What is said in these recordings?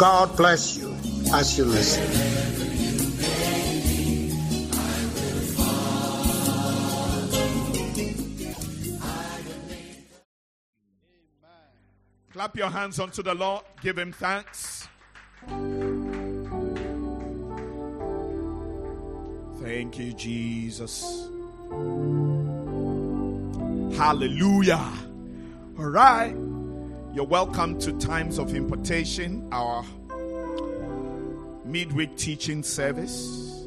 God bless you as you listen. Clap your hands unto the Lord. Give him thanks. Thank you, Jesus. Hallelujah. All right. You're welcome to Times of Impartation, our midweek teaching service.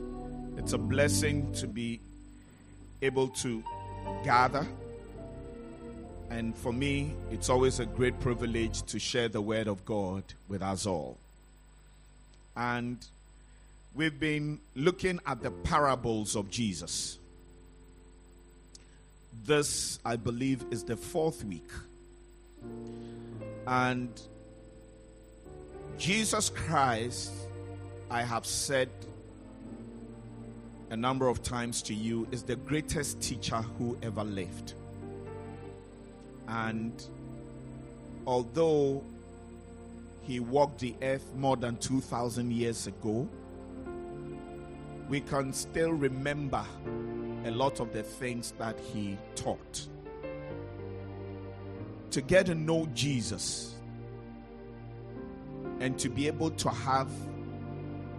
It's a blessing to be able to gather. And for me, it's always a great privilege to share the Word of God with us all. And we've been looking at the parables of Jesus. This, I believe, is the fourth week. And Jesus Christ, I have said a number of times to you, is the greatest teacher who ever lived. And although he walked the earth more than 2,000 years ago, we can still remember a lot of the things that he taught to get to know Jesus and to be able to have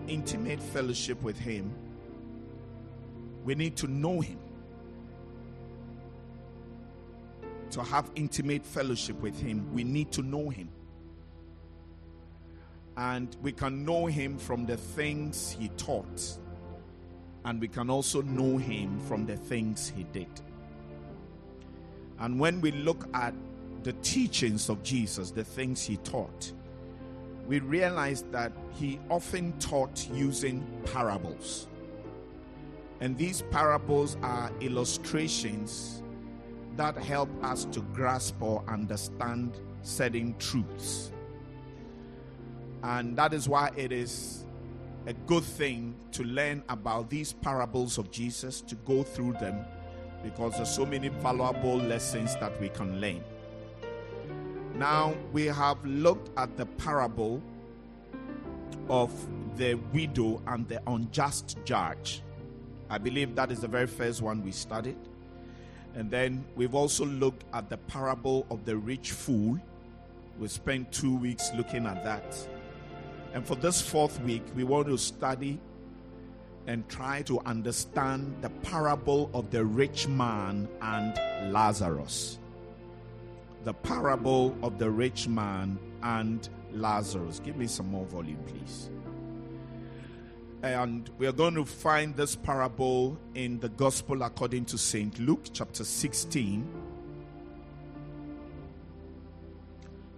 intimate fellowship with Him, we need to know Him. To have intimate fellowship with Him, we need to know Him. And we can know Him from the things He taught, and we can also know Him from the things He did. And when we look at the teachings of Jesus, the things he taught, we realize that he often taught using parables. And these parables are illustrations that help us to grasp or understand certain truths. And that is why it is a good thing to learn about these parables of Jesus, to go through them, because there's so many valuable lessons that we can learn. Now, we have looked at the parable of the widow and the unjust judge. I believe that is the very first one we studied. And then we've also looked at the parable of the rich fool. We spent two weeks looking at that. And for this fourth week, we want to study and try to understand the parable of the rich man and Lazarus the parable of the rich man and Lazarus. Give me some more volume, please. And we are going to find this parable in the Gospel according to St. Luke, chapter 16.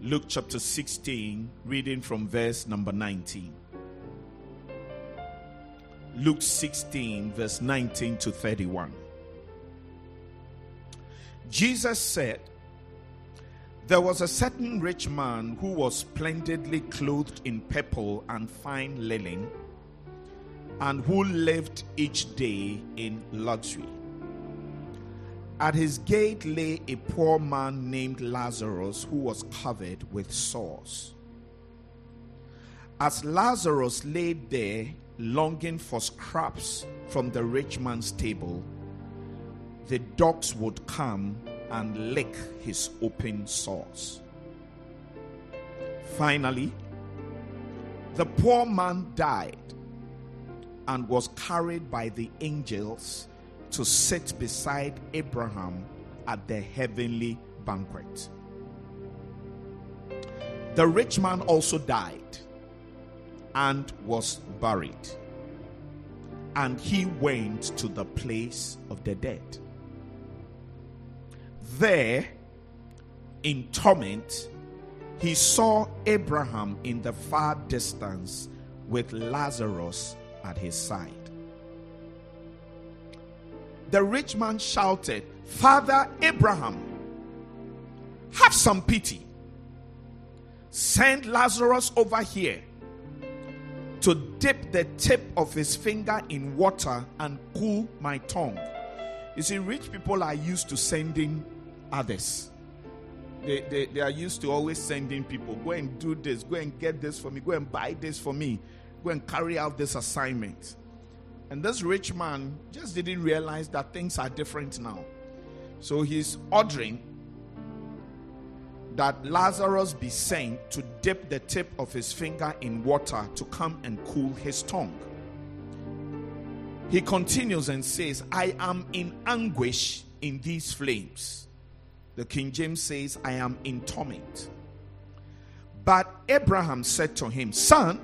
Luke chapter 16, reading from verse number 19. Luke 16, verse 19 to 31. Jesus said, there was a certain rich man who was splendidly clothed in purple and fine linen, and who lived each day in luxury. At his gate lay a poor man named Lazarus, who was covered with sores. As Lazarus lay there, longing for scraps from the rich man's table, the dogs would come and lick his open sores. Finally, the poor man died and was carried by the angels to sit beside Abraham at the heavenly banquet. The rich man also died and was buried, and he went to the place of the dead there in torment he saw Abraham in the far distance with Lazarus at his side. The rich man shouted, Father Abraham, have some pity. Send Lazarus over here to dip the tip of his finger in water and cool my tongue. You see, rich people are used to sending others. They, they, they are used to always sending people, go and do this, go and get this for me, go and buy this for me, go and carry out this assignment. And this rich man just didn't realize that things are different now. So he's ordering that Lazarus be sent to dip the tip of his finger in water to come and cool his tongue. He continues and says, I am in anguish in these flames. The King James says, I am in torment. But Abraham said to him, Son,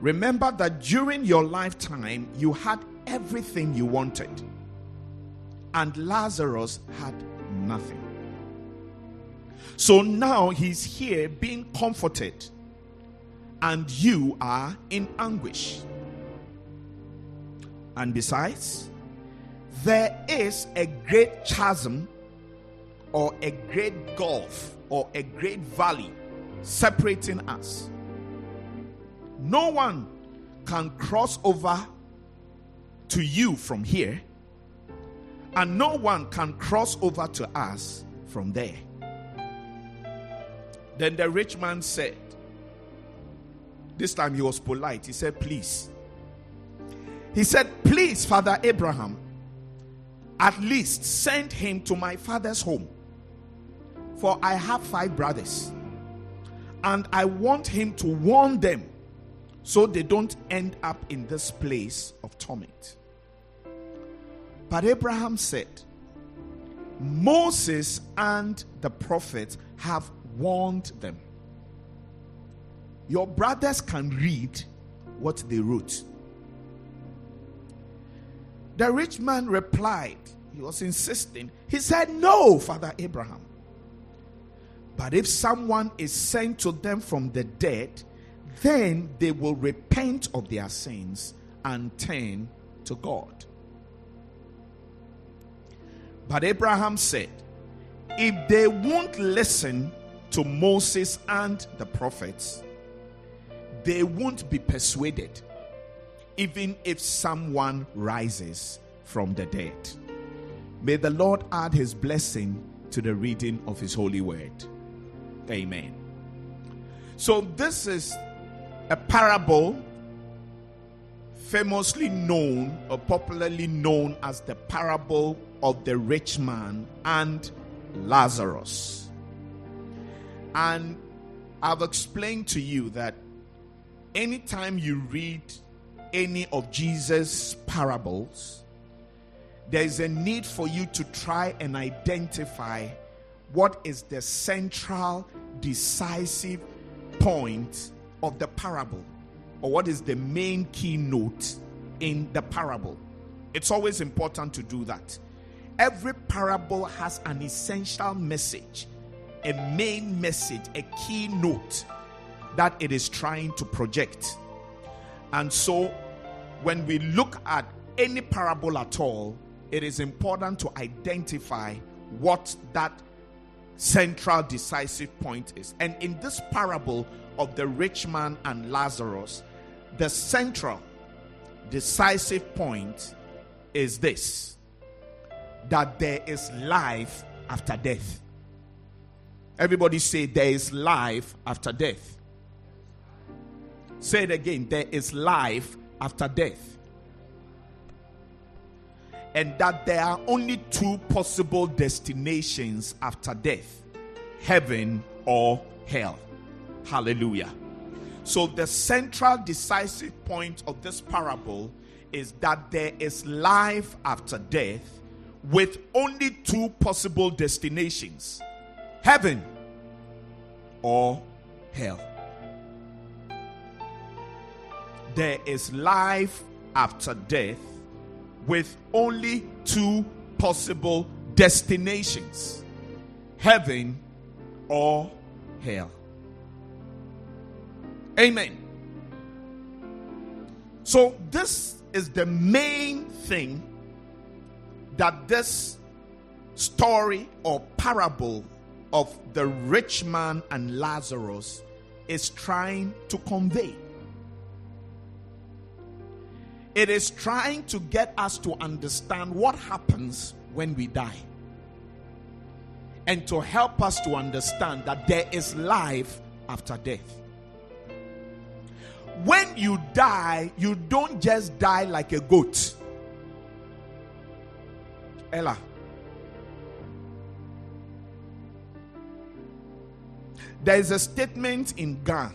remember that during your lifetime you had everything you wanted, and Lazarus had nothing. So now he's here being comforted, and you are in anguish. And besides, there is a great chasm or a great gulf or a great valley separating us. No one can cross over to you from here, and no one can cross over to us from there. Then the rich man said, This time he was polite. He said, Please. He said, Please, Father Abraham, at least send him to my father's home. For I have five brothers, and I want him to warn them so they don't end up in this place of torment. But Abraham said, Moses and the prophets have warned them. Your brothers can read what they wrote. The rich man replied, he was insisting. He said, No, Father Abraham. But if someone is sent to them from the dead, then they will repent of their sins and turn to God. But Abraham said, If they won't listen to Moses and the prophets, they won't be persuaded, even if someone rises from the dead. May the Lord add his blessing to the reading of his holy word. Amen. So, this is a parable famously known or popularly known as the parable of the rich man and Lazarus. And I've explained to you that anytime you read any of Jesus' parables, there is a need for you to try and identify what is the central decisive point of the parable or what is the main keynote in the parable. It's always important to do that. Every parable has an essential message, a main message, a keynote that it is trying to project. And so, when we look at any parable at all, it is important to identify what that central decisive point is. And in this parable of the rich man and Lazarus, the central decisive point is this that there is life after death. Everybody say, There is life after death. Say it again, there is life after death and that there are only two possible destinations after death heaven or hell. Hallelujah. So, the central decisive point of this parable is that there is life after death with only two possible destinations heaven or hell. There is life after death with only two possible destinations heaven or hell. Amen. So, this is the main thing that this story or parable of the rich man and Lazarus is trying to convey. It is trying to get us to understand what happens when we die. And to help us to understand that there is life after death. When you die, you don't just die like a goat. Ella. There is a statement in Ghana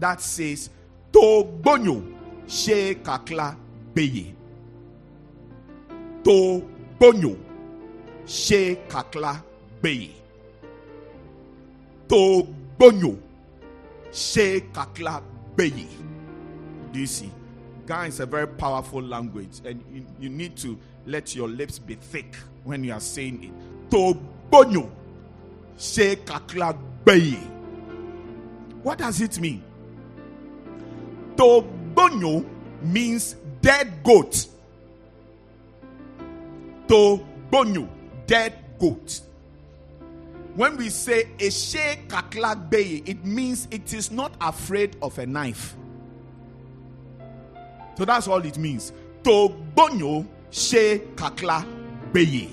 that says, Togbonyo she kakla beye. Togbonyo she kakla beye. Togbonyo she kakla beye. Do you see? Ghana is a very powerful language, and you, you need to let your lips be thick when you are saying it. Togbonyo she kakla beye. What does it mean? Togbonyo means dead goat. Togbonyo, dead goat. When we say Eshe kakla beye, it means it is not afraid of a knife. So that's all it means. Togbonyo she kakla beye.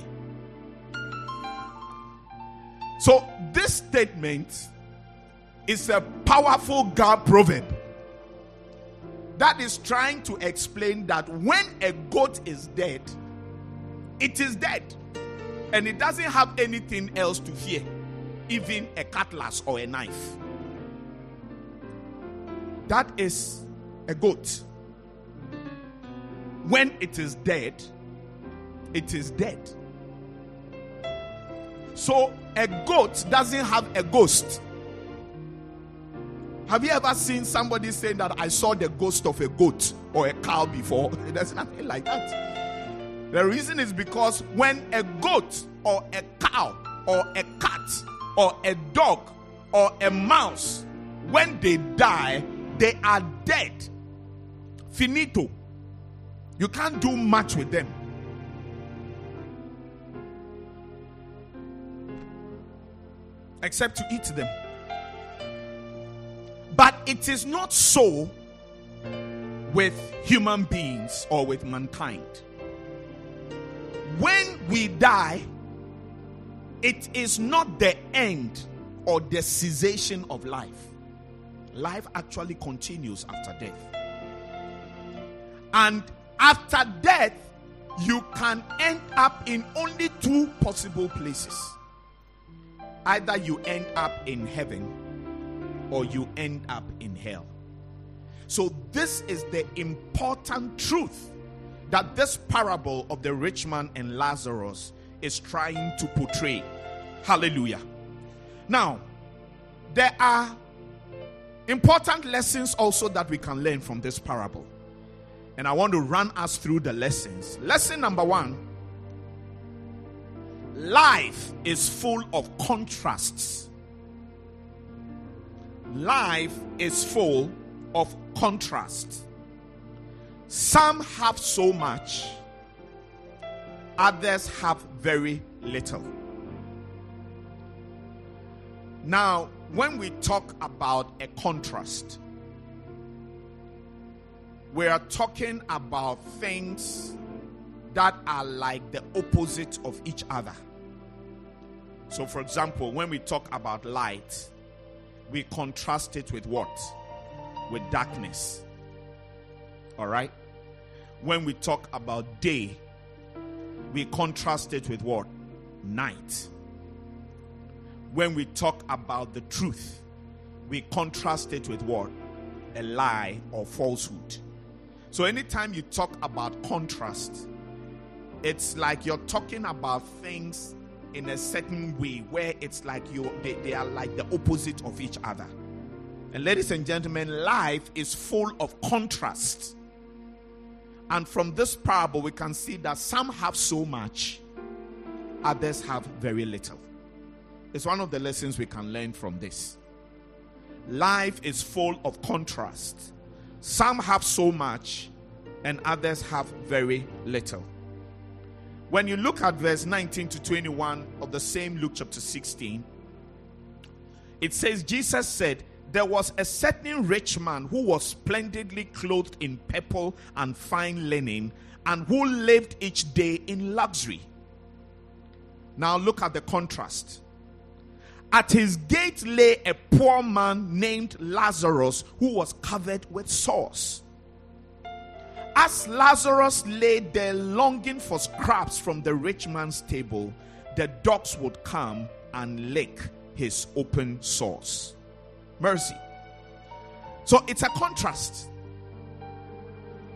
So this statement is a powerful God proverb that is trying to explain that when a goat is dead, it is dead and it doesn't have anything else to fear, even a cutlass or a knife. That is a goat. When it is dead, it is dead. So a goat doesn't have a ghost. Have you ever seen somebody saying that I saw the ghost of a goat or a cow before? There's nothing like that. The reason is because when a goat or a cow or a cat or a dog or a mouse, when they die, they are dead. Finito. You can't do much with them. Except to eat them. But it is not so with human beings or with mankind. When we die, it is not the end or the cessation of life. Life actually continues after death. And after death, you can end up in only two possible places. Either you end up in heaven or you end up in hell. So, this is the important truth that this parable of the rich man and Lazarus is trying to portray. Hallelujah. Now, there are important lessons also that we can learn from this parable. And I want to run us through the lessons. Lesson number one life is full of contrasts. Life is full of contrast. Some have so much, others have very little. Now, when we talk about a contrast, we are talking about things that are like the opposite of each other. So, for example, when we talk about light, we contrast it with what? With darkness. All right? When we talk about day, we contrast it with what? Night. When we talk about the truth, we contrast it with what? A lie or falsehood. So, anytime you talk about contrast, it's like you're talking about things in a certain way where it's like you they, they are like the opposite of each other. And ladies and gentlemen, life is full of contrast. And from this parable, we can see that some have so much, others have very little. It's one of the lessons we can learn from this. Life is full of contrast. Some have so much, and others have very little. When you look at verse 19 to 21 of the same Luke chapter 16, it says, Jesus said, There was a certain rich man who was splendidly clothed in purple and fine linen, and who lived each day in luxury. Now look at the contrast. At his gate lay a poor man named Lazarus who was covered with sores. As Lazarus lay there longing for scraps from the rich man's table, the dogs would come and lick his open sores. Mercy. So it's a contrast.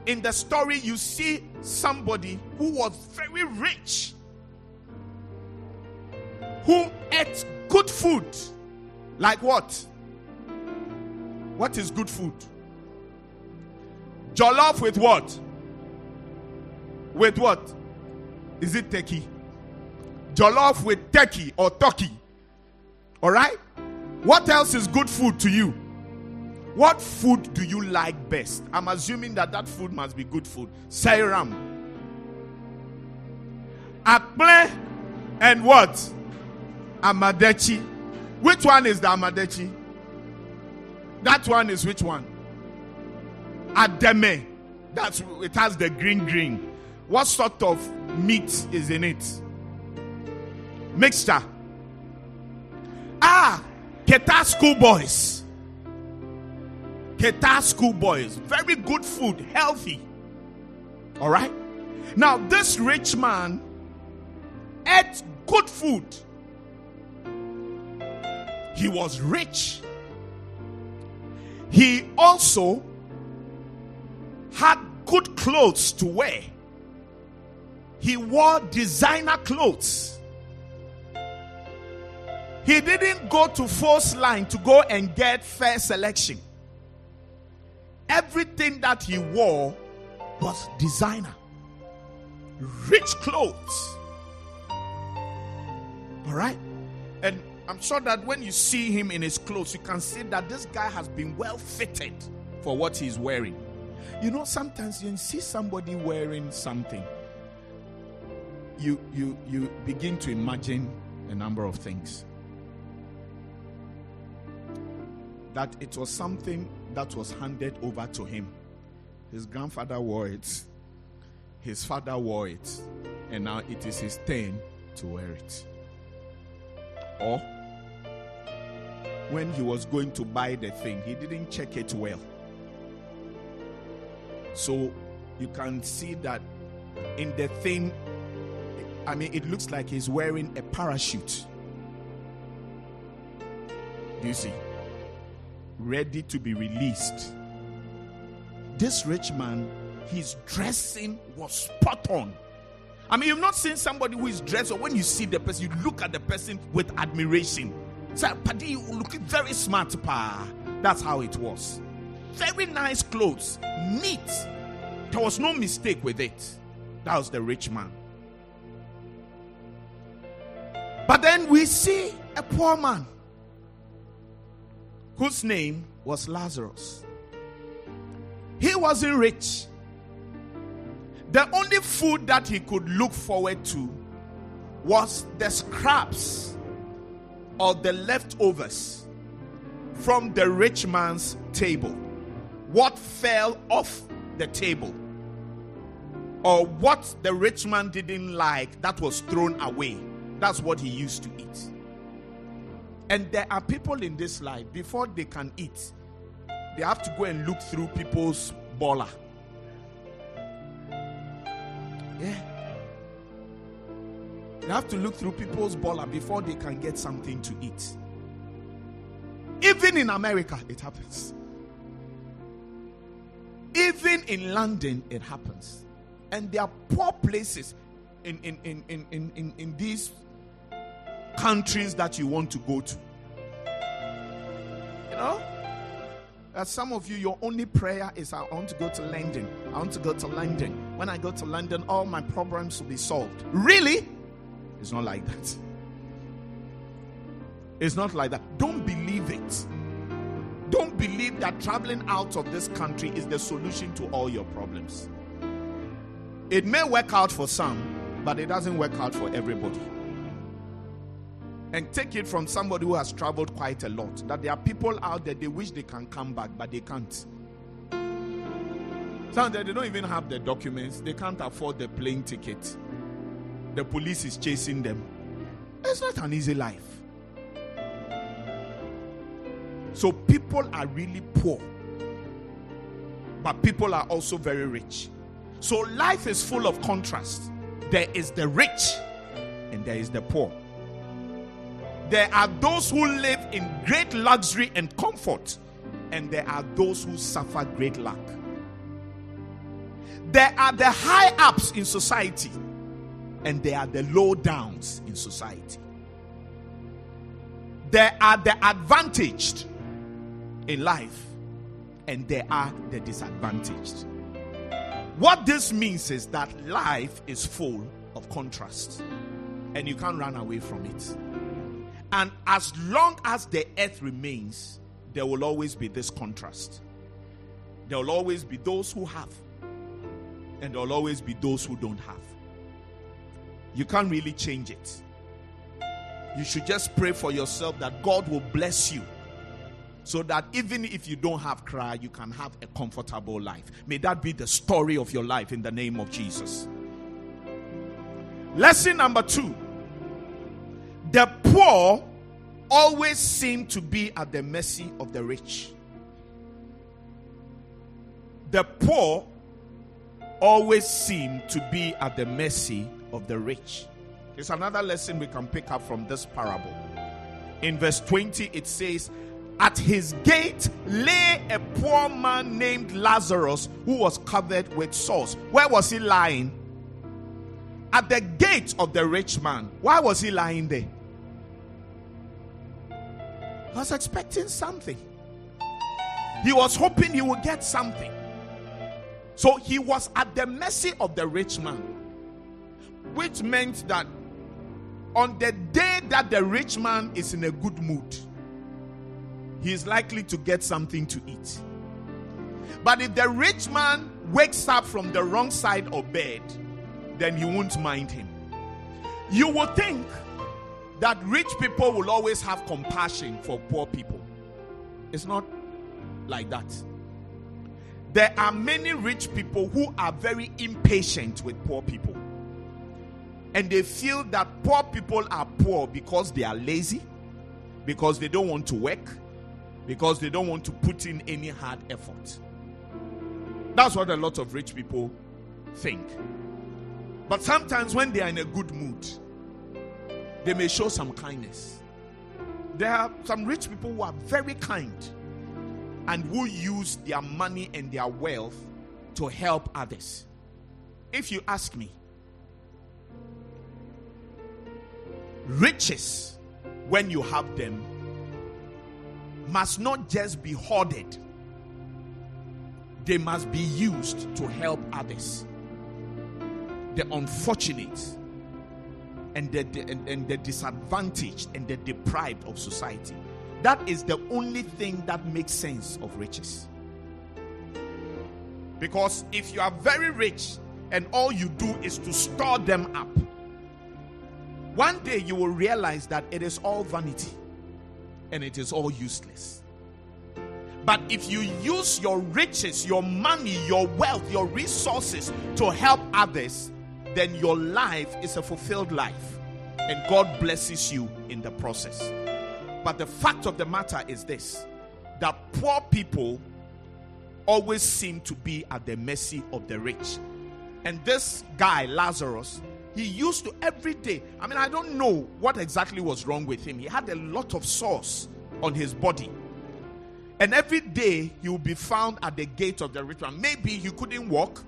In the story, you see somebody who was very rich, who ate good food. Like what? What is good food? Jollof with what? With what? Is it turkey? Jollof with turkey or turkey. All right? What else is good food to you? What food do you like best? I'm assuming that that food must be good food. Sairam. Akple and what? Amadechi. Which one is the Amadechi? That one is which one? Ademe. That's it has the green green. What sort of meat is in it? Mixture. Ah, Keta school boys. Keta school boys. Very good food, healthy. All right. Now, this rich man ate good food. He was rich. He also had good clothes to wear. He wore designer clothes. He didn't go to first line to go and get fair selection. Everything that he wore was designer. Rich clothes. All right? And I'm sure that when you see him in his clothes, you can see that this guy has been well fitted for what he's wearing. You know, sometimes you see somebody wearing something, you you you begin to imagine a number of things. That it was something that was handed over to him. His grandfather wore it, his father wore it, and now it is his turn to wear it. Or when he was going to buy the thing, he didn't check it well. So you can see that in the thing, I mean, it looks like he's wearing a parachute. Do you see? Ready to be released. This rich man, his dressing was spot on. I mean, you've not seen somebody who is dressed, or when you see the person, you look at the person with admiration. Say, Paddy, you looking very smart, pa. That's how it was. Very nice clothes, neat. There was no mistake with it. That was the rich man. But then we see a poor man whose name was Lazarus. He wasn't rich. The only food that he could look forward to was the scraps or the leftovers from the rich man's table. What fell off the table, or what the rich man didn't like that was thrown away. That's what he used to eat. And there are people in this life, before they can eat, they have to go and look through people's bola. Yeah. They have to look through people's bola before they can get something to eat. Even in America, it happens. Even in London, it happens. And there are poor places in, in, in, in, in, in, in these countries that you want to go to. You know? That some of you, your only prayer is, I want to go to London. I want to go to London. When I go to London, all my problems will be solved. Really? It's not like that. It's not like that. Don't believe it. Don't believe that traveling out of this country is the solution to all your problems. It may work out for some, but it doesn't work out for everybody. And take it from somebody who has traveled quite a lot that there are people out there they wish they can come back, but they can't. Some they don't even have the documents, they can't afford the plane ticket. The police is chasing them. It's not an easy life. So people are really poor, but people are also very rich. So life is full of contrast. There is the rich and there is the poor. There are those who live in great luxury and comfort, and there are those who suffer great lack. There are the high ups in society, and there are the low downs in society. There are the advantaged in life, and there are the disadvantaged. What this means is that life is full of contrast, and you can't run away from it. And as long as the earth remains, there will always be this contrast. There will always be those who have, and there will always be those who don't have. You can't really change it. You should just pray for yourself that God will bless you so that even if you don't have cry, you can have a comfortable life. May that be the story of your life in the name of Jesus. Lesson number two the poor always seem to be at the mercy of the rich. The poor always seem to be at the mercy of the rich. It's another lesson we can pick up from this parable. In verse 20, it says, At his gate lay a poor man named Lazarus who was covered with sores. Where was he lying? At the gate of the rich man. Why was he lying there? He was expecting something. He was hoping he would get something. So he was at the mercy of the rich man, which meant that on the day that the rich man is in a good mood, he is likely to get something to eat. But if the rich man wakes up from the wrong side of bed, then you won't mind him. You will think that rich people will always have compassion for poor people. It's not like that. There are many rich people who are very impatient with poor people. And they feel that poor people are poor because they are lazy, because they don't want to work, because they don't want to put in any hard effort. That's what a lot of rich people think. But sometimes when they are in a good mood, they may show some kindness. There are some rich people who are very kind and who use their money and their wealth to help others. If you ask me, riches, when you have them, must not just be hoarded, they must be used to help others. The unfortunate and the, and, and the disadvantaged and the deprived of society. That is the only thing that makes sense of riches. Because if you are very rich and all you do is to store them up, one day you will realize that it is all vanity and it is all useless. But if you use your riches, your money, your wealth, your resources to help others, then your life is a fulfilled life and God blesses you in the process. But the fact of the matter is this that poor people always seem to be at the mercy of the rich. And this guy, Lazarus, he used to every day. I mean, I don't know what exactly was wrong with him. He had a lot of sores on his body. And every day he would be found at the gate of the rich man. Maybe he couldn't walk.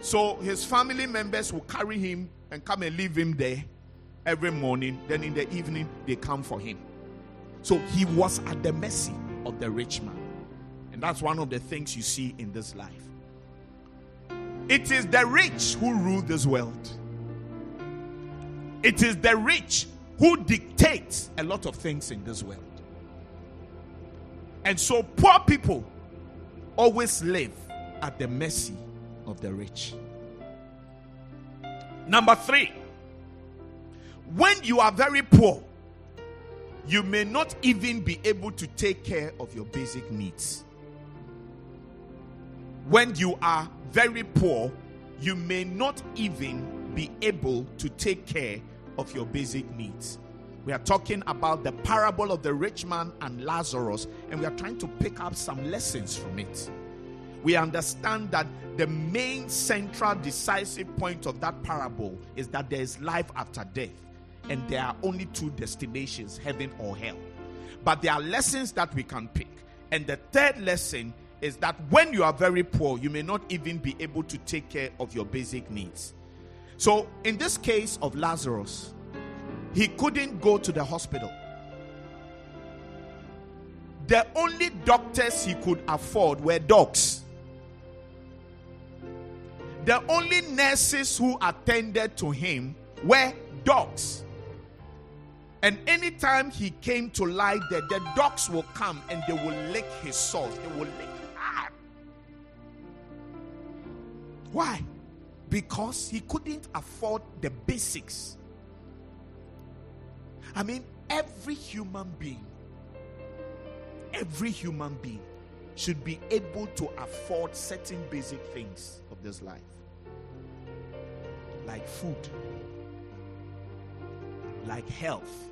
So his family members would carry him and come and leave him there every morning. Then in the evening, they come for him. So he was at the mercy of the rich man. And that's one of the things you see in this life. It is the rich who rule this world. It is the rich who dictate a lot of things in this world. And so poor people always live at the mercy of the rich. Number three, when you are very poor, you may not even be able to take care of your basic needs. When you are very poor, you may not even be able to take care of your basic needs. We are talking about the parable of the rich man and Lazarus, and we are trying to pick up some lessons from it. We understand that the main central decisive point of that parable is that there is life after death and there are only two destinations heaven or hell. But there are lessons that we can pick. And the third lesson is that when you are very poor, you may not even be able to take care of your basic needs. So, in this case of Lazarus, he couldn't go to the hospital. The only doctors he could afford were dogs. The only nurses who attended to him were dogs. And anytime he came to lie there, the dogs will come and they will lick his sores. They will lick. Ah. Why? Because he couldn't afford the basics. I mean, every human being, every human being should be able to afford certain basic things of this life, like food, like health.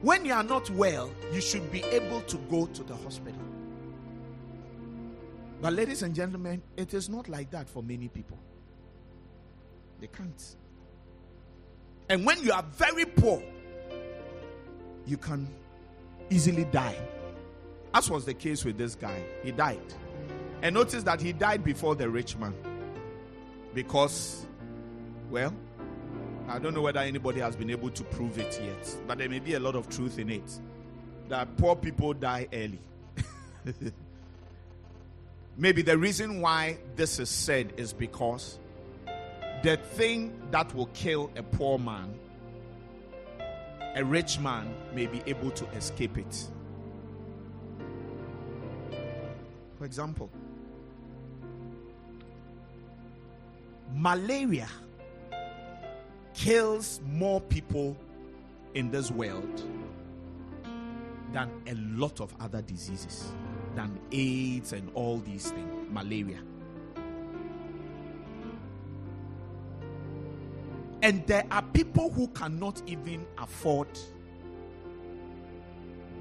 When you are not well, you should be able to go to the hospital. But, ladies and gentlemen, it is not like that for many people. They can't. And when you are very poor, you can easily die. As was the case with this guy, he died. And notice that he died before the rich man. Because, well, I don't know whether anybody has been able to prove it yet, but there may be a lot of truth in it. That poor people die early. Maybe the reason why this is said is because the thing that will kill a poor man, a rich man may be able to escape it. For example, malaria kills more people in this world than a lot of other diseases, than AIDS and all these things, malaria. And there are people who cannot even afford.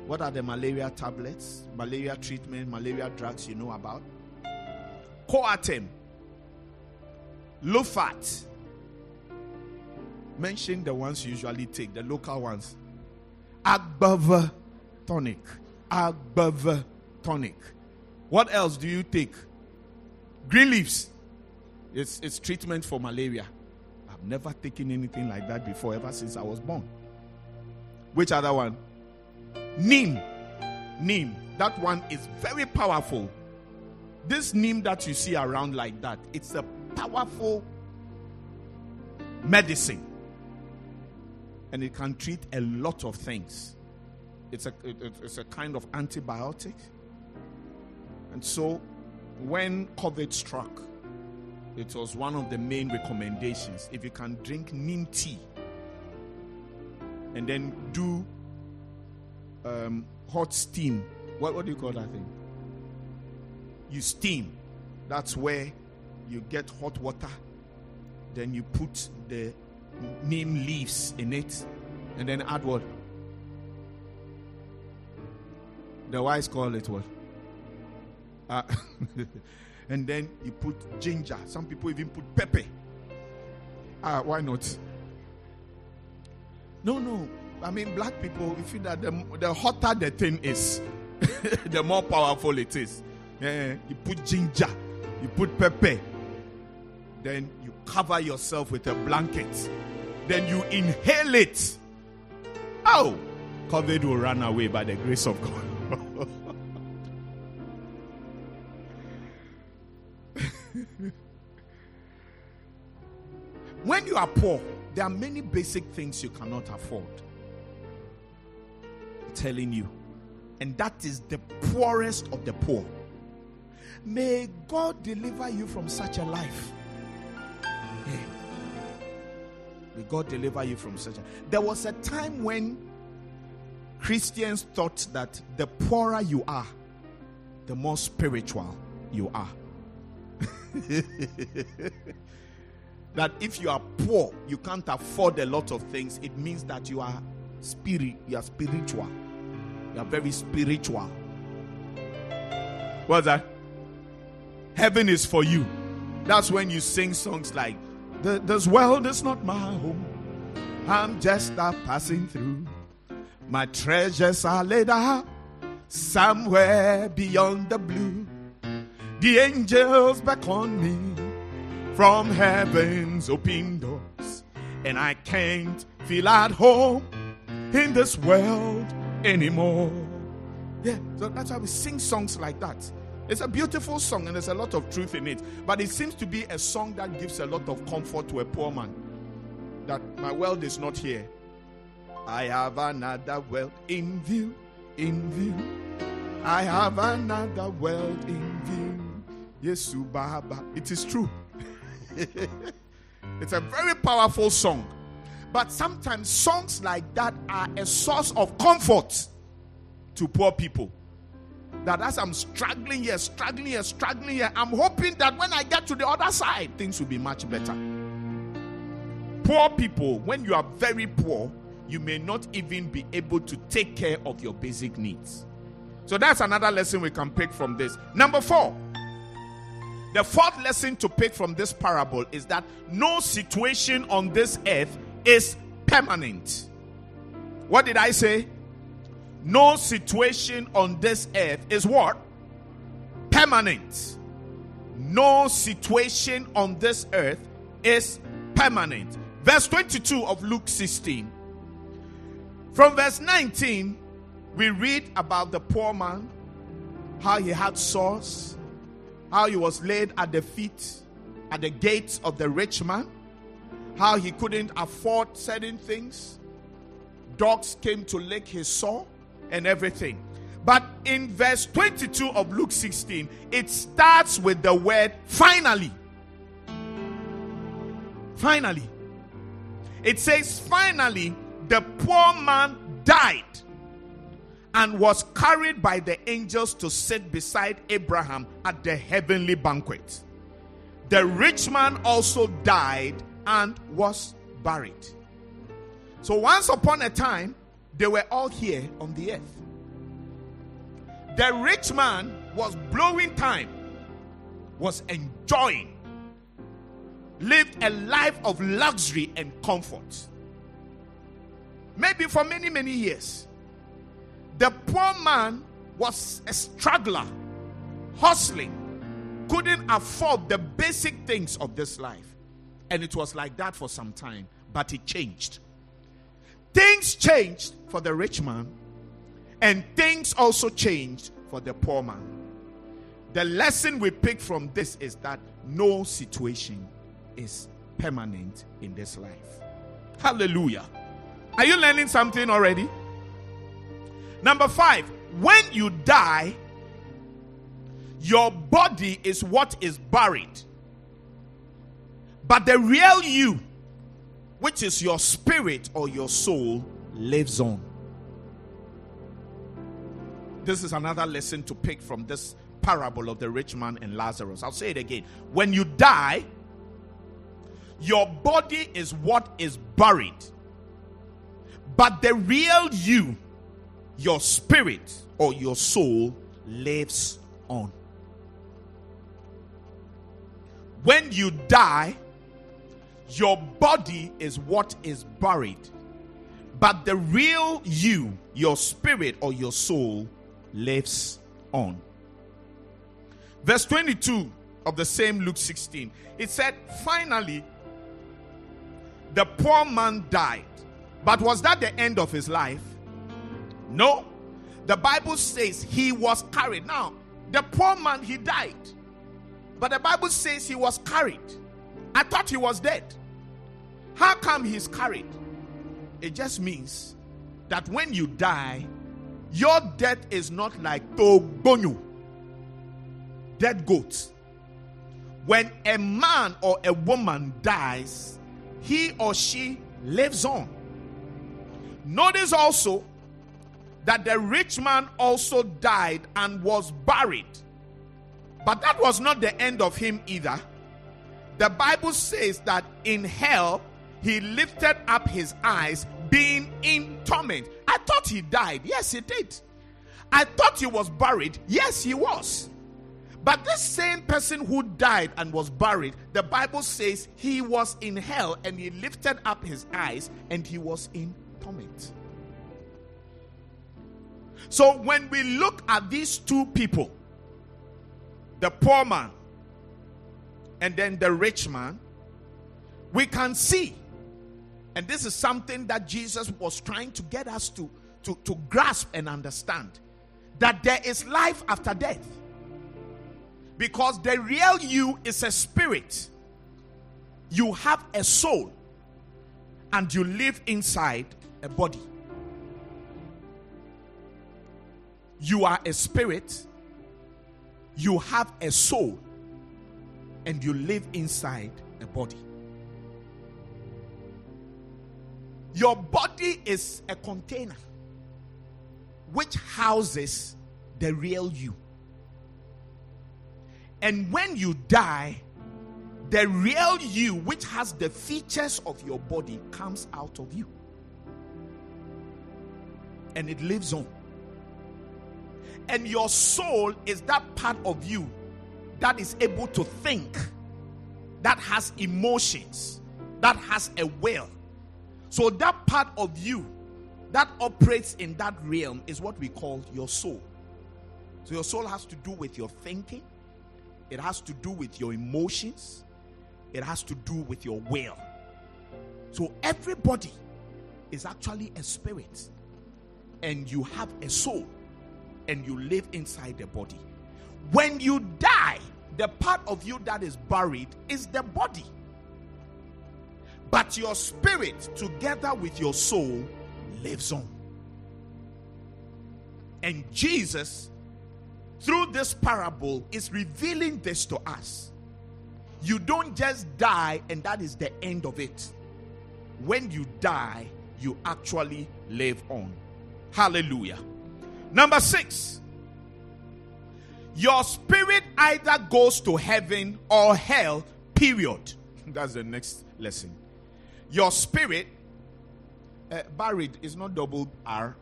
What are the malaria tablets, malaria treatment, malaria drugs you know about? Coartem, Lonart. Mention the ones you usually take, the local ones. Agbava tonic. Agbava tonic. What else do you take? Green leaves. It's, it's treatment for malaria. I've never taken anything like that before, ever since I was born. Which other one? Neem. Neem. That one is very powerful. This neem that you see around like that, it's a powerful medicine. And it can treat a lot of things. It's a, it, it's a kind of antibiotic. And so, when COVID struck, it was one of the main recommendations. If you can drink neem tea and then do um, hot steam, what, what do you call that thing? You steam. That's where you get hot water, then you put the neem leaves in it, and then add what? The wise call it what? Uh, and then you put ginger. Some people even put pepper. Ah, why not? No, no. I mean, black people, if you feel that the, the hotter the thing is, the more powerful it is. Yeah, you put ginger, you put pepper, then you cover yourself with a blanket, then you inhale it. Oh, COVID will run away by the grace of God. When you are poor, there are many basic things you cannot afford. I'm telling you. And that is the poorest of the poor. May God deliver you from such a life. May God deliver you from such a There was a time when Christians thought that the poorer you are, the more spiritual you are. that if you are poor, you can't afford a lot of things, it means that you are spirit, you are spiritual. You are very spiritual. What's that? Heaven is for you. That's when you sing songs like, This world is not my home. I'm just a passing through. My treasures are laid up somewhere beyond the blue. The angels beckon me from heaven's open doors, and I can't feel at home in this world anymore. Yeah, so that's why we sing songs like that. It's a beautiful song and there's a lot of truth in it, but it seems to be a song that gives a lot of comfort to a poor man. That my world is not here. I have another world in view, in view. I have another world in view. Yes, Baba. It is true. it's a very powerful song. But sometimes songs like that are a source of comfort to poor people. That as I'm struggling here, struggling here, struggling here, I'm hoping that when I get to the other side, things will be much better. Poor people, when you are very poor, you may not even be able to take care of your basic needs. So that's another lesson we can pick from this. Number four, the fourth lesson to pick from this parable is that no situation on this earth is permanent. What did I say? No situation on this earth is what? Permanent. No situation on this earth is permanent. Verse 22 of Luke 16. From verse 19, we read about the poor man, how he had sores, how he was laid at the feet, at the gates of the rich man, how he couldn't afford certain things. Dogs came to lick his sore and everything. But in verse 22 of Luke 16, it starts with the word finally. Finally. It says, finally, the poor man died and was carried by the angels to sit beside Abraham at the heavenly banquet. The rich man also died and was buried. So, once upon a time, they were all here on the earth. The rich man was blowing time, was enjoying, lived a life of luxury and comfort. Maybe for many, many years. The poor man was a struggler, hustling, couldn't afford the basic things of this life. And it was like that for some time, but it changed. Things changed for the rich man, and things also changed for the poor man. The lesson we pick from this is that no situation is permanent in this life. Hallelujah. Are you learning something already? Number five, when you die, your body is what is buried. But the real you, which is your spirit or your soul, lives on. This is another lesson to pick from this parable of the rich man and Lazarus. I'll say it again. When you die, your body is what is buried. But the real you, your spirit or your soul, lives on. When you die, your body is what is buried. But the real you, your spirit or your soul, lives on. Verse 22 of the same Luke 16, it said, Finally, the poor man died. But was that the end of his life? No. The Bible says he was carried. Now, the poor man, he died. But the Bible says he was carried. I thought he was dead. How come he's carried? It just means that when you die, your death is not like Togbonyu, dead goat. When a man or a woman dies, he or she lives on. Notice also that the rich man also died and was buried. But that was not the end of him either. The Bible says that in hell he lifted up his eyes, being in torment. I thought he died. Yes, he did. I thought he was buried. Yes, he was. But this same person who died and was buried, the Bible says he was in hell and he lifted up his eyes and he was in torment. So when we look at these two people, the poor man and then the rich man, we can see, and this is something that Jesus was trying to get us to, to, to grasp and understand, that there is life after death. Because the real you is a spirit, you have a soul, and you live inside a body. You are a spirit, you have a soul, and you live inside a body. Your body is a container which houses the real you. And when you die, the real you, which has the features of your body, comes out of you. And it lives on. And your soul is that part of you that is able to think, that has emotions, that has a will. So, that part of you that operates in that realm is what we call your soul. So, your soul has to do with your thinking, it has to do with your emotions, it has to do with your will. So, everybody is actually a spirit, and you have a soul and you live inside the body. When you die, the part of you that is buried is the body. But your spirit, together with your soul, lives on. And Jesus, through this parable, is revealing this to us. You don't just die, and that is the end of it. When you die, you actually live on. Hallelujah. Number six, your spirit either goes to heaven or hell, period. That's the next lesson. Your spirit, uh, buried is not double R,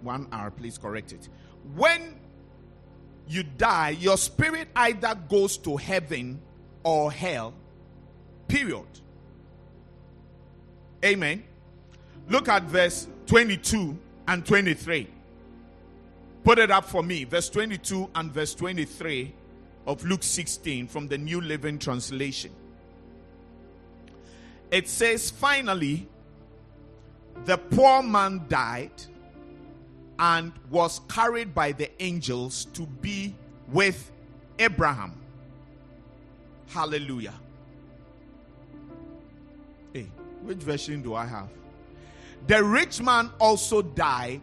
one R, please correct it. When you die, your spirit either goes to heaven or hell, period. Amen. Look at verse 22 and 23. Put it up for me. Verse 22 and verse 23 of Luke 16 from the New Living Translation. It says, Finally, the poor man died and was carried by the angels to be with Abraham. Hallelujah. Hey, which version do I have? The rich man also died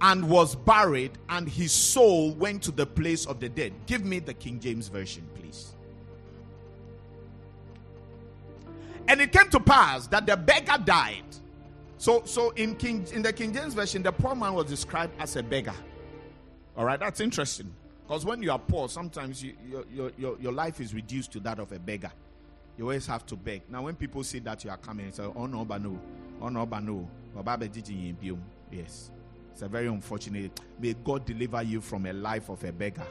and was buried, and his soul went to the place of the dead. Give me the King James Version, please. And it came to pass that the beggar died. So, so in King in the King James Version, the poor man was described as a beggar. All right, that's interesting. Because when you are poor, sometimes you, your, your, your life is reduced to that of a beggar. You always have to beg. Now, when people see that you are coming, say, Oh no, but no, oh no, but no, um. yes. It's a very unfortunate. May God deliver you from a life of a beggar.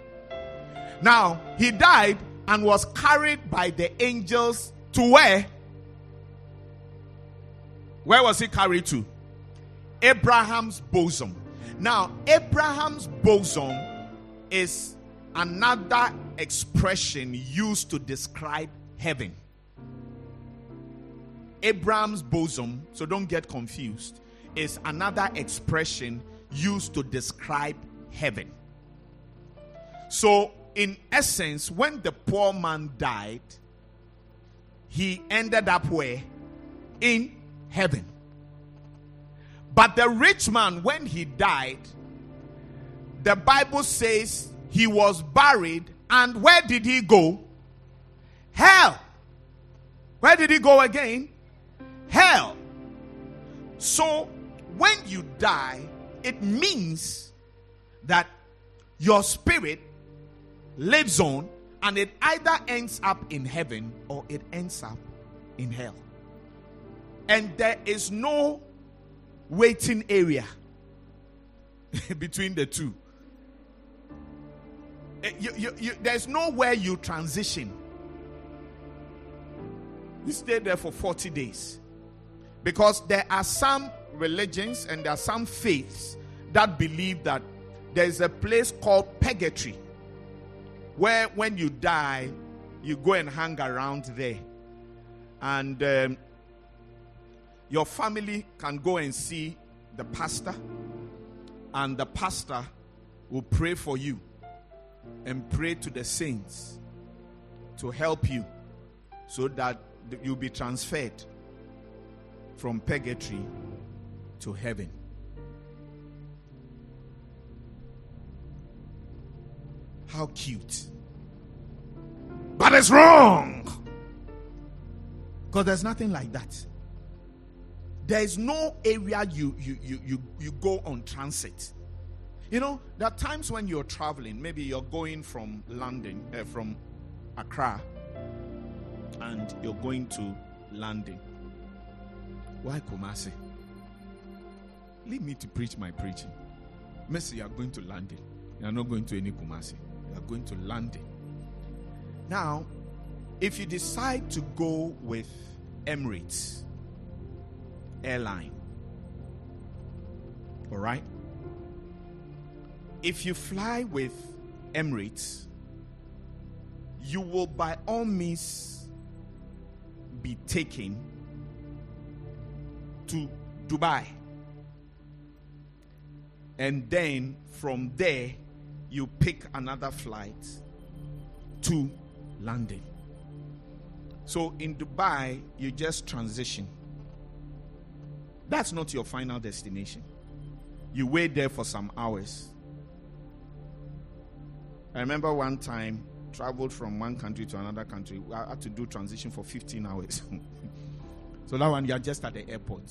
Now, he died and was carried by the angels to where? Where was he carried to? Abraham's bosom. Now, Abraham's bosom is another expression used to describe heaven. Abraham's bosom, so don't get confused, is another expression used to describe heaven. So, in essence, when the poor man died, he ended up where? In heaven. But the rich man, when he died, the Bible says he was buried, and where did he go? Hell. Where did he go again? Hell. So, when you die, it means that your spirit lives on and it either ends up in heaven or it ends up in hell. And there is no waiting area between the two. Eh, you, you, you, there's nowhere you transition. You stay there for 40 days. Because there are some religions and there are some faiths that believe that there is a place called purgatory where when you die, you go and hang around there. And um, your family can go and see the pastor, and the pastor will pray for you and pray to the saints to help you so that you'll be transferred from purgatory to heaven. How cute. But it's wrong. Because there's nothing like that. There is no area you, you, you, you, you go on transit. You know, there are times when you're traveling, maybe you're going from London, uh, from Accra, and you're going to London. Why Kumasi? Leave me to preach my preaching. Messi, you are going to London. You are not going to any Kumasi. You are going to London. Now, if you decide to go with Emirates airline, all right? If you fly with Emirates, you will by all means be taken to Dubai. And then from there, you pick another flight to London. So in Dubai, you just transition. That's not your final destination. You wait there for some hours. I remember one time traveled from one country to another country. I had to do transition for 15 hours. so that one you're just at the airport.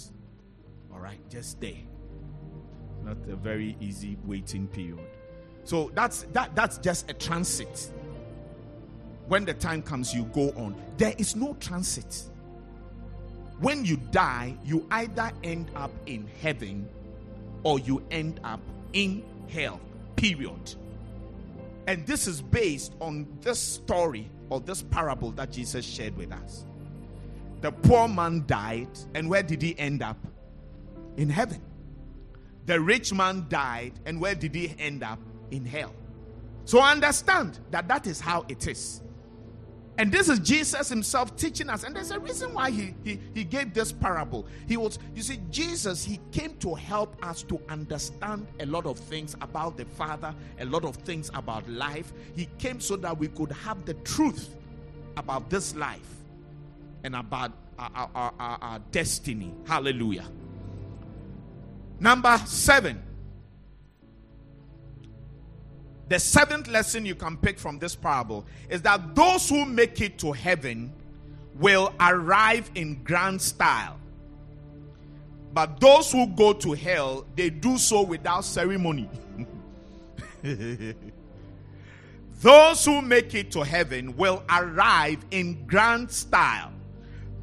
All right, just there. Not a very easy waiting period. So that's that that's just a transit. When the time comes, you go on. There is no transit. When you die, you either end up in heaven or you end up in hell. Period. And this is based on this story or this parable that Jesus shared with us. The poor man died, and where did he end up? In heaven. The rich man died, and where did he end up? In hell. So understand that that is how it is. And this is Jesus himself teaching us. And there's a reason why he, he, he gave this parable. He was, you see, Jesus, he came to help us to understand a lot of things about the Father, a lot of things about life. He came so that we could have the truth about this life and about our, our, our, our destiny. Hallelujah. Number seven. The seventh lesson you can pick from this parable is that those who make it to heaven will arrive in grand style. But those who go to hell, they do so without ceremony. those who make it to heaven will arrive in grand style.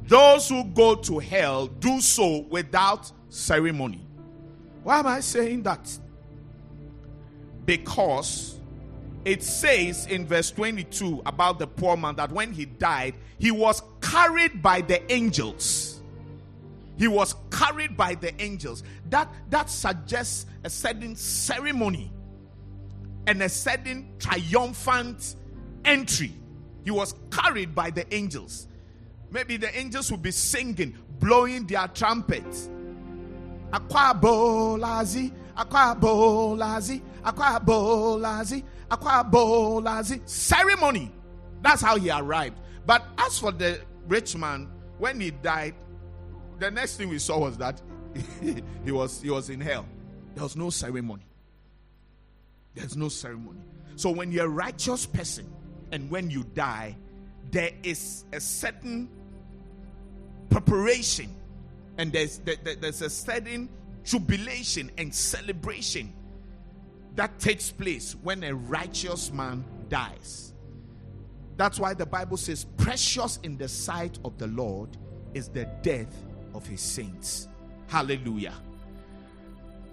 Those who go to hell do so without ceremony. Why am I saying that? Because it says in verse 22 about the poor man that when he died, he was carried by the angels. He was carried by the angels. That that suggests a certain ceremony and a certain triumphant entry. He was carried by the angels. Maybe the angels will be singing, blowing their trumpets. Akwabolazi, akwabolazi, akwabolazi, akwabolazi. Ceremony. That's how he arrived. But as for the rich man, when he died, the next thing we saw was that he was he was in hell. There was no ceremony. There's no ceremony. So when you're a righteous person and when you die, there is a certain preparation and there's there's a certain jubilation and celebration that takes place when a righteous man dies. That's why the Bible says, Precious in the sight of the Lord is the death of his saints. Hallelujah.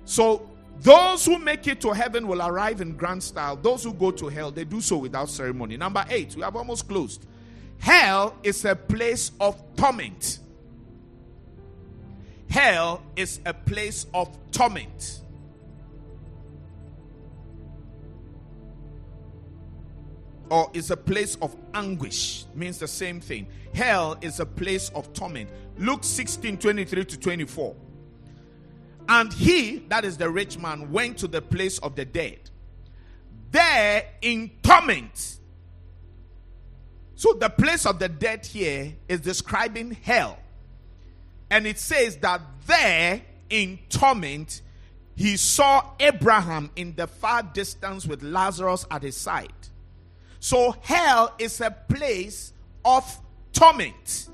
So, those who make it to heaven will arrive in grand style. Those who go to hell, they do so without ceremony. Number eight, we have almost closed. Hell is a place of torment. Hell is a place of torment. Or is a place of anguish. Means the same thing. Hell is a place of torment. Luke 16 23 to 24. And he, that is the rich man, went to the place of the dead. There in torment. So the place of the dead here is describing hell. And it says that there in torment, he saw Abraham in the far distance with Lazarus at his side. So hell is a place of torment.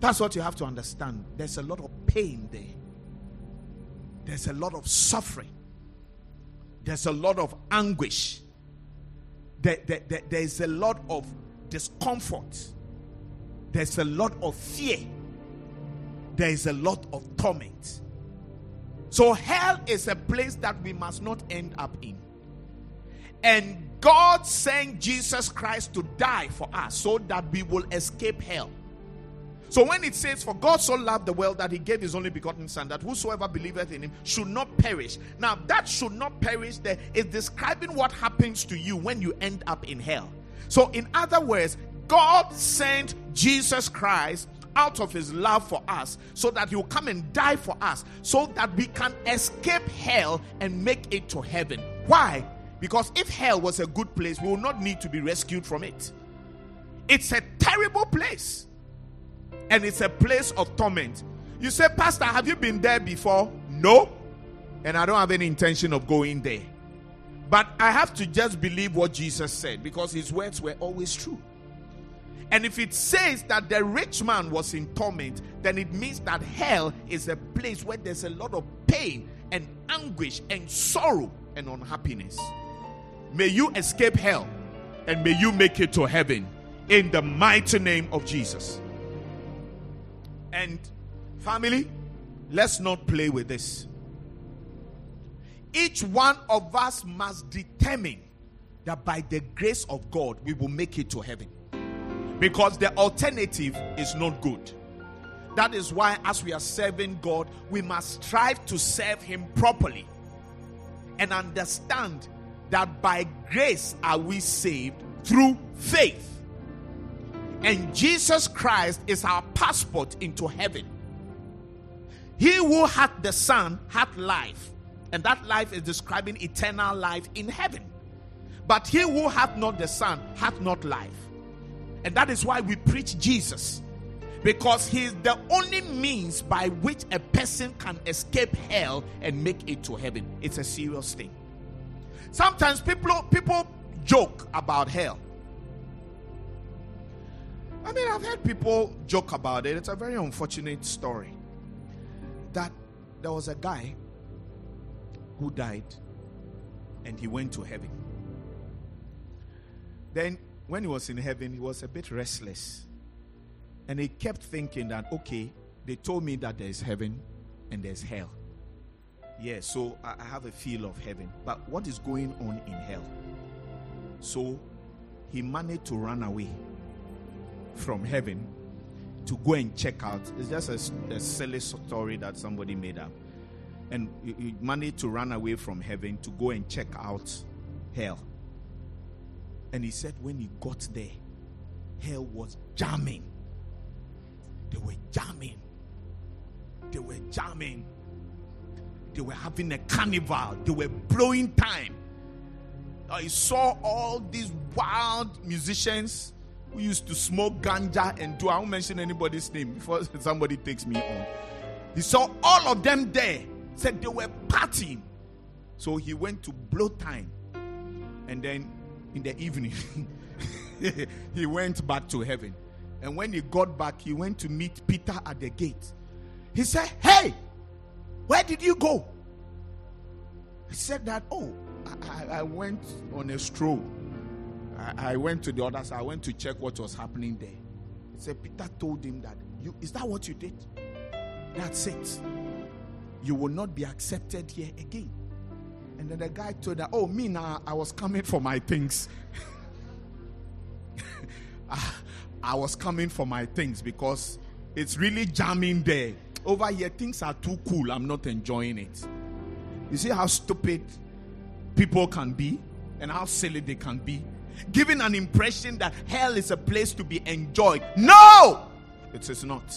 That's what you have to understand. There's a lot of pain there, there's a lot of suffering, there's a lot of anguish, there, there, there, there's a lot of discomfort, there's a lot of fear, there's a lot of torment. So, hell is a place that we must not end up in. And God sent Jesus Christ to die for us so that we will escape hell. So when it says, For God so loved the world that he gave his only begotten Son, that whosoever believeth in him should not perish. Now, that should not perish there is describing what happens to you when you end up in hell. So, in other words, God sent Jesus Christ out of his love for us so that he will come and die for us so that we can escape hell and make it to heaven. Why? Because if hell was a good place, we will not need to be rescued from it. It's a terrible place and it's a place of torment. You say, Pastor, have you been there before? No. And I don't have any intention of going there. But I have to just believe what Jesus said because his words were always true. And if it says that the rich man was in torment, then it means that hell is a place where there's a lot of pain and anguish and sorrow and unhappiness. May you escape hell and may you make it to heaven in the mighty name of Jesus. And family, let's not play with this. Each one of us must determine that by the grace of God we will make it to heaven. Because the alternative is not good. That is why, as we are serving God, we must strive to serve Him properly and understand that by grace are we saved through faith. And Jesus Christ is our passport into heaven. He who hath the Son hath life, and that life is describing eternal life in heaven. But he who hath not the Son hath not life. And that is why we preach Jesus. Because he is the only means by which a person can escape hell and make it to heaven. It's a serious thing. Sometimes people people joke about hell. I mean, I've heard people joke about it. It's a very unfortunate story. That there was a guy who died and he went to heaven. Then, when he was in heaven, he was a bit restless. And he kept thinking that, okay, they told me that there's heaven and there's hell. Yeah, so I have a feel of heaven. But what is going on in hell? So he managed to run away from heaven to go and check out. It's just a, a silly story that somebody made up. And he managed to run away from heaven to go and check out hell. And he said when he got there, hell was jamming. They were jamming. They were jamming. They were having a carnival. They were blowing time. I saw all these wild musicians who used to smoke ganja and do, I won't mention anybody's name before somebody takes me on. He saw all of them there, said they were partying. So he went to blow time. And then in the evening, he went back to heaven. And when he got back, he went to meet Peter at the gate. He said, Hey, where did you go? He said that, Oh, I, I went on a stroll. I, I, went to the other side. I went to check what was happening there. He said, Peter told him that, you, Is that what you did? That's it. You will not be accepted here again. And then the guy told her, Oh, me now, I was coming for my things. Ah, I was coming for my things because it's really jamming there. Over here, things are too cool. I'm not enjoying it. You see how stupid people can be and how silly they can be? Giving an impression that hell is a place to be enjoyed. No! It is not.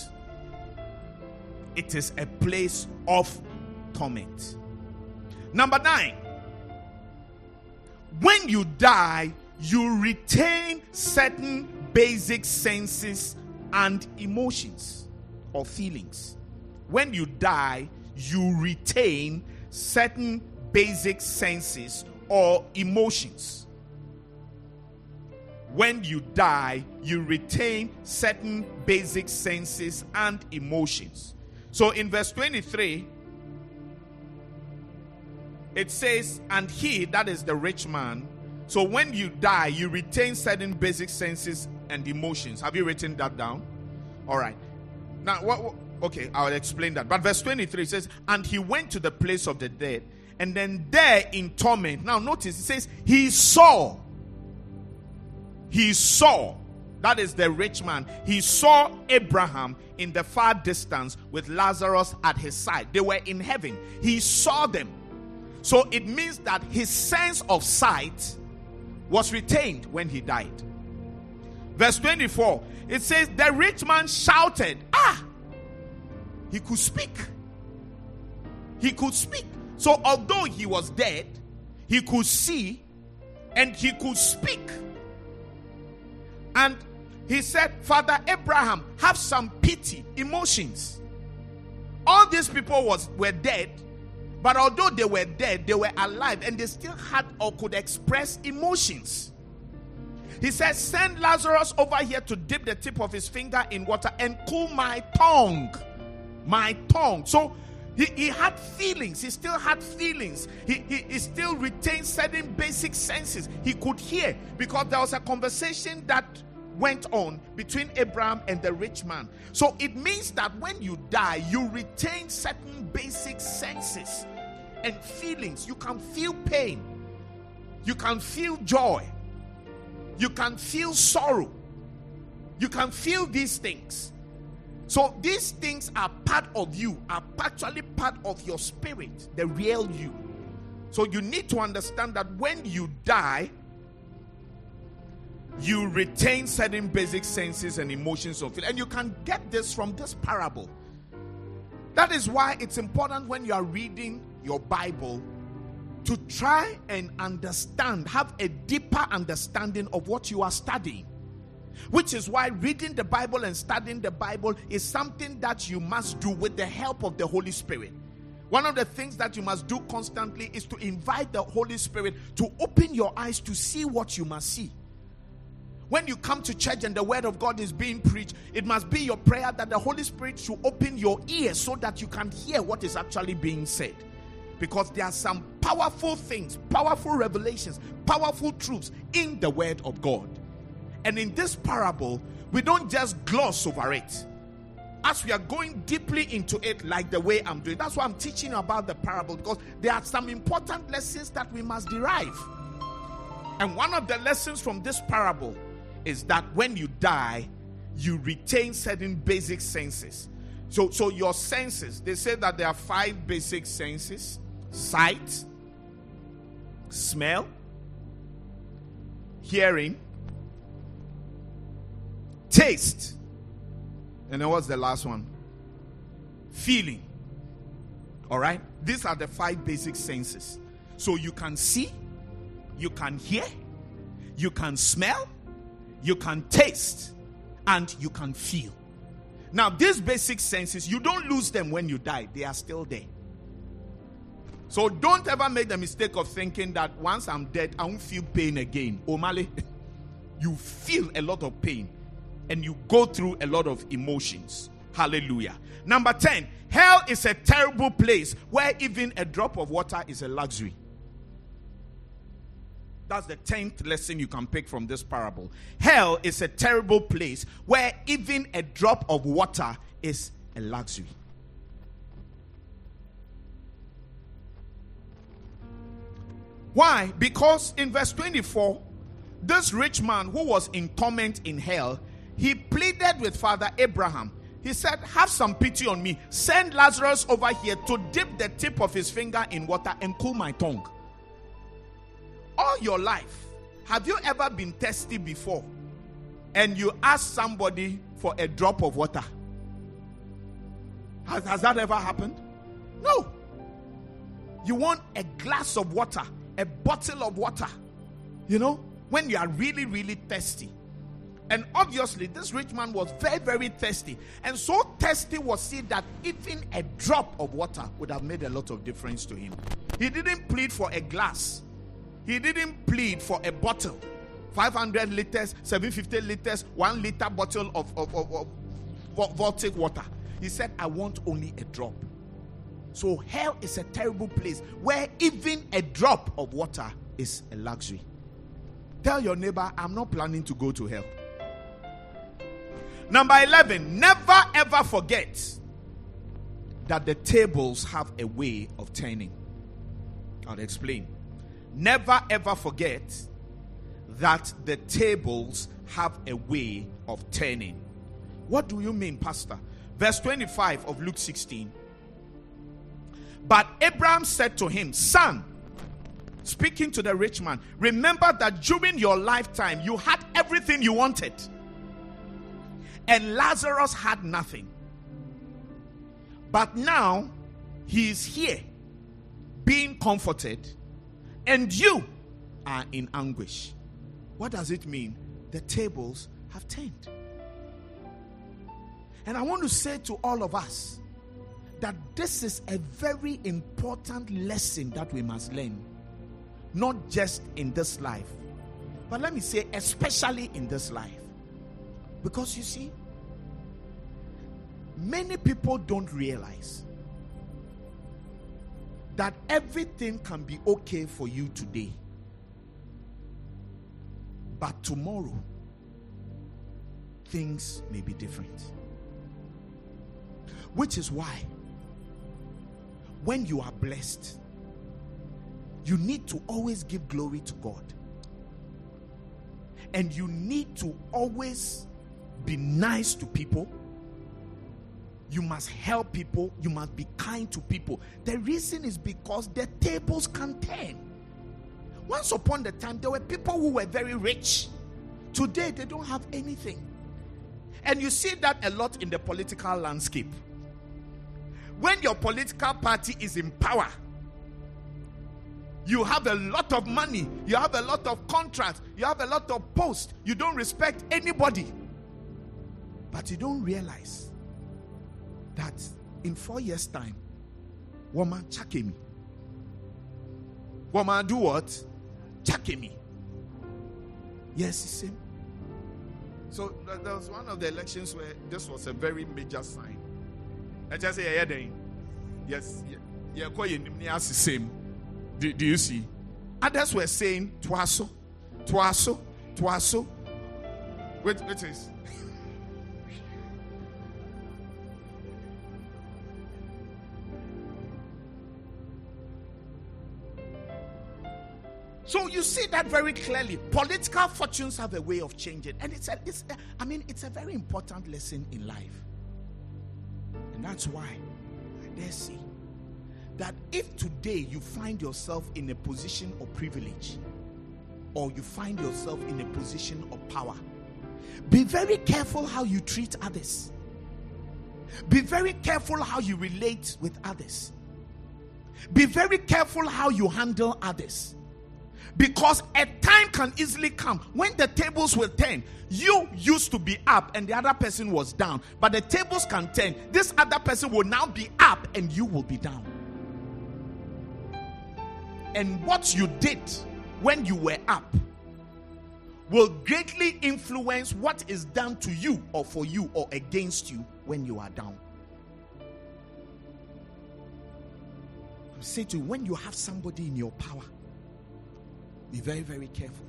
It is a place of torment. Number nine. When you die, you retain certain basic senses and emotions or feelings. When you die, you retain certain basic senses or emotions. When you die, you retain certain basic senses and emotions. So in verse 23, it says, And he, that is the rich man, so when you die, you retain certain basic senses and emotions. Have you written that down? All right. Now, what, what, okay, I'll explain that. But verse 23 says, And he went to the place of the dead, and then there in torment. Now, notice it says, He saw. He saw. That is the rich man. He saw Abraham in the far distance with Lazarus at his side. They were in heaven. He saw them. So it means that his sense of sight was retained when he died. Verse 24, it says, The rich man shouted, Ah! He could speak. He could speak. So, although he was dead, he could see and he could speak. And he said, Father Abraham, have some pity, emotions. All these people was were dead, but although they were dead, they were alive and they still had or could express emotions. He says, Send Lazarus over here to dip the tip of his finger in water and cool my tongue. My tongue. So he, he had feelings. He still had feelings. He, he, he still retained certain basic senses. He could hear because there was a conversation that went on between Abraham and the rich man. So it means that when you die, you retain certain basic senses and feelings. You can feel pain, you can feel joy, you can feel sorrow, you can feel these things. So these things are part of you, are actually part of your spirit, the real you. So you need to understand that when you die, you retain certain basic senses and emotions of it. And you can get this from this parable. That is why it's important when you are reading your Bible to try and understand, have a deeper understanding of what you are studying. Which is why reading the Bible and studying the Bible is something that you must do with the help of the Holy Spirit. One of the things that you must do constantly is to invite the Holy Spirit to open your eyes to see what you must see. When you come to church and the word of God is being preached, it must be your prayer that the Holy Spirit should open your ears so that you can hear what is actually being said. Because there are some powerful things, powerful revelations, powerful truths in the word of God. And in this parable, we don't just gloss over it. As we are going deeply into it, like the way I'm doing, that's why I'm teaching about the parable because there are some important lessons that we must derive. And one of the lessons from this parable is that when you die, you retain certain basic senses. So, so your senses, they say that there are five basic senses sight, smell, hearing, taste, and then what's the last one? Feeling. All right? These are the five basic senses. So you can see, you can hear, you can smell, you can taste, and you can feel. Now, these basic senses, you don't lose them when you die, they are still there. So don't ever make the mistake of thinking that once I'm dead, I won't feel pain again. Omale, you feel a lot of pain and you go through a lot of emotions. Hallelujah. Number 10, hell is a terrible place where even a drop of water is a luxury. That's the 10th lesson you can pick from this parable. Hell is a terrible place where even a drop of water is a luxury. Why? Because in verse 24, this rich man who was in torment in hell, he pleaded with Father Abraham. He said, Have some pity on me. Send Lazarus over here to dip the tip of his finger in water and cool my tongue. All your life, have you ever been thirsty before and you ask somebody for a drop of water? Has, has that ever happened? No. You want a glass of water a bottle of water, you know, when you are really, really thirsty. And obviously, this rich man was very, very thirsty. And so thirsty was he that even a drop of water would have made a lot of difference to him. He didn't plead for a glass, he didn't plead for a bottle 500 liters, 750 liters, one liter bottle of, of, of, of Voltic water. He said, I want only a drop. So hell is a terrible place where even a drop of water is a luxury. Tell your neighbor, I'm not planning to go to hell. Number 11, never ever forget that the tables have a way of turning. I'll explain. Never ever forget that the tables have a way of turning. What do you mean, Pastor? Verse 25 of Luke 16 but Abraham said to him, Son, speaking to the rich man, remember that during your lifetime you had everything you wanted, and Lazarus had nothing. But now he is here being comforted, and you are in anguish. What does it mean? The tables have turned. And I want to say to all of us that this is a very important lesson that we must learn, not just in this life, but let me say, especially in this life. Because you see, many people don't realize that everything can be okay for you today, but tomorrow things may be different. Which is why when you are blessed, you need to always give glory to God. And you need to always be nice to people. You must help people. You must be kind to people. The reason is because the tables can turn. Once upon a time, there were people who were very rich. Today, they don't have anything. And you see that a lot in the political landscape when your political party is in power, you have a lot of money, you have a lot of contracts, you have a lot of posts, you don't respect anybody. But you don't realize that in four years' time, woman me. Woman do what? Me. Yes, same. So there was one of the elections where this was a very major sign ɛkyɛ sɛ yɛyɛ dɛn? Yes yɛkɔ yɛ nim ne asesɛ mu do, do you see? Others were saying toaso toaso toaso wait wait is So you see that very clearly. Political fortunes have a way of changing, and it's a, it's a, I mean, it's a very important lesson in life. And that's why I dare say that if today you find yourself in a position of privilege or you find yourself in a position of power, be very careful how you treat others. Be very careful how you relate with others. Be very careful how you handle others. Because a time can easily come when the tables will turn. You used to be up and the other person was down, but the tables can turn. This other person will now be up and you will be down. And what you did when you were up will greatly influence what is done to you or for you or against you when you are down. I say to you, when you have somebody in your power, be very, very careful.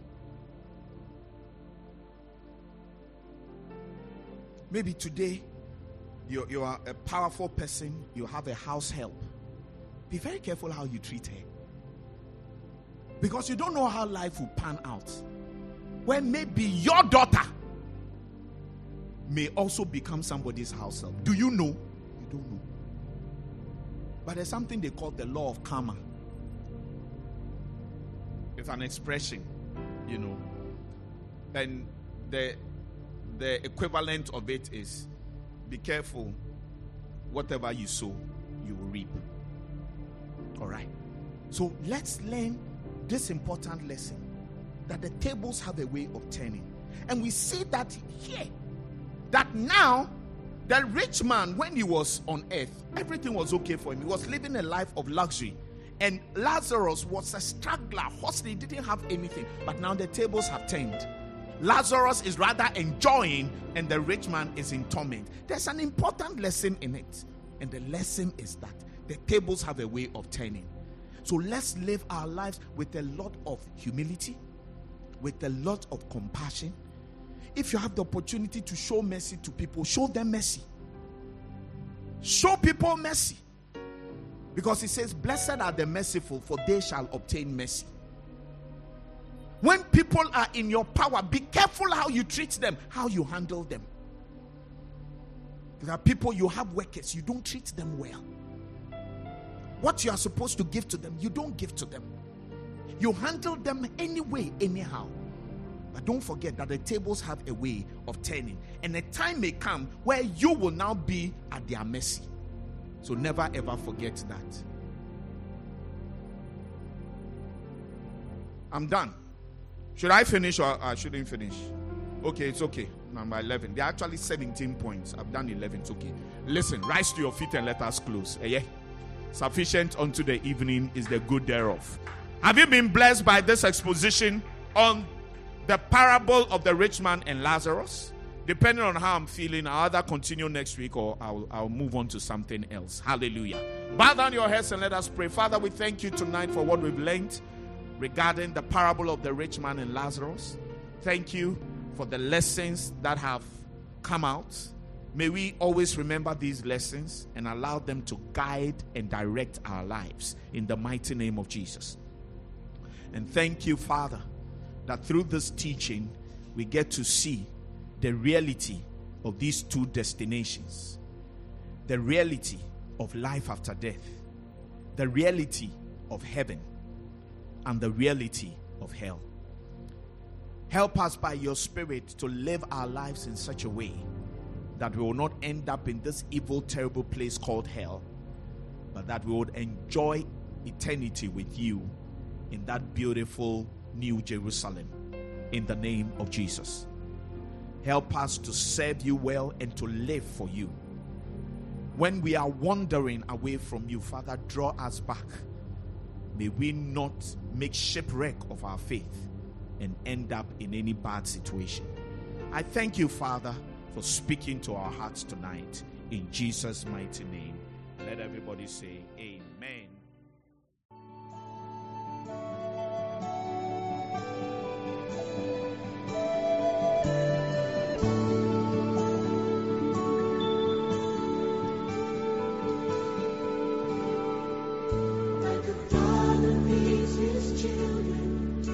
Maybe today you, you are a powerful person, you have a house help. Be very careful how you treat her. Because you don't know how life will pan out. When maybe your daughter may also become somebody's house help. Do you know? You don't know. But there's something they call the law of karma. It's an expression, you know. And the the equivalent of it is be careful whatever you sow, you will reap. All right. So let's learn this important lesson that the tables have a way of turning. And we see that here that now the rich man, when he was on earth, everything was okay for him. He was living a life of luxury. And Lazarus was a struggler, hustler, didn't have anything. But now the tables have turned. Lazarus is rather enjoying, and the rich man is in torment. There's an important lesson in it. And the lesson is that the tables have a way of turning. So let's live our lives with a lot of humility, with a lot of compassion, if you have the opportunity to show mercy to people, show them mercy. Show people mercy. Because he says, Blessed are the merciful, for they shall obtain mercy. When people are in your power, be careful how you treat them, how you handle them. There are people you have workers, you don't treat them well. What you are supposed to give to them, you don't give to them. You handle them anyway, anyhow. But don't forget that the tables have a way of turning, and a time may come where you will now be at their mercy. So never ever forget that. I'm done. Should I finish or I shouldn't finish? Okay, it's okay. Number 11. There are actually 17 points. I've done 11. It's okay. Listen, rise to your feet and let us close. Eh, yeah? Sufficient unto the evening is the good thereof. Have you been blessed by this exposition on the parable of the rich man and Lazarus. Depending on how I'm feeling, I'll either continue next week or I'll, I'll move on to something else. Hallelujah. Bow down your heads and let us pray. Father, we thank you tonight for what we've learned regarding the parable of the rich man and Lazarus. Thank you for the lessons that have come out. May we always remember these lessons and allow them to guide and direct our lives in the mighty name of Jesus. And thank you, Father that through this teaching, we get to see the reality of these two destinations the reality of life after death, the reality of heaven, and the reality of hell. Help us by your Spirit to live our lives in such a way that we will not end up in this evil, terrible place called hell, but that we would enjoy eternity with you in that beautiful New Jerusalem in the name of Jesus. Help us to serve you well and to live for you. When we are wandering away from you, Father, draw us back. May we not make shipwreck of our faith and end up in any bad situation. I thank you, Father, for speaking to our hearts tonight. In Jesus' mighty name. Let everybody say, Amen.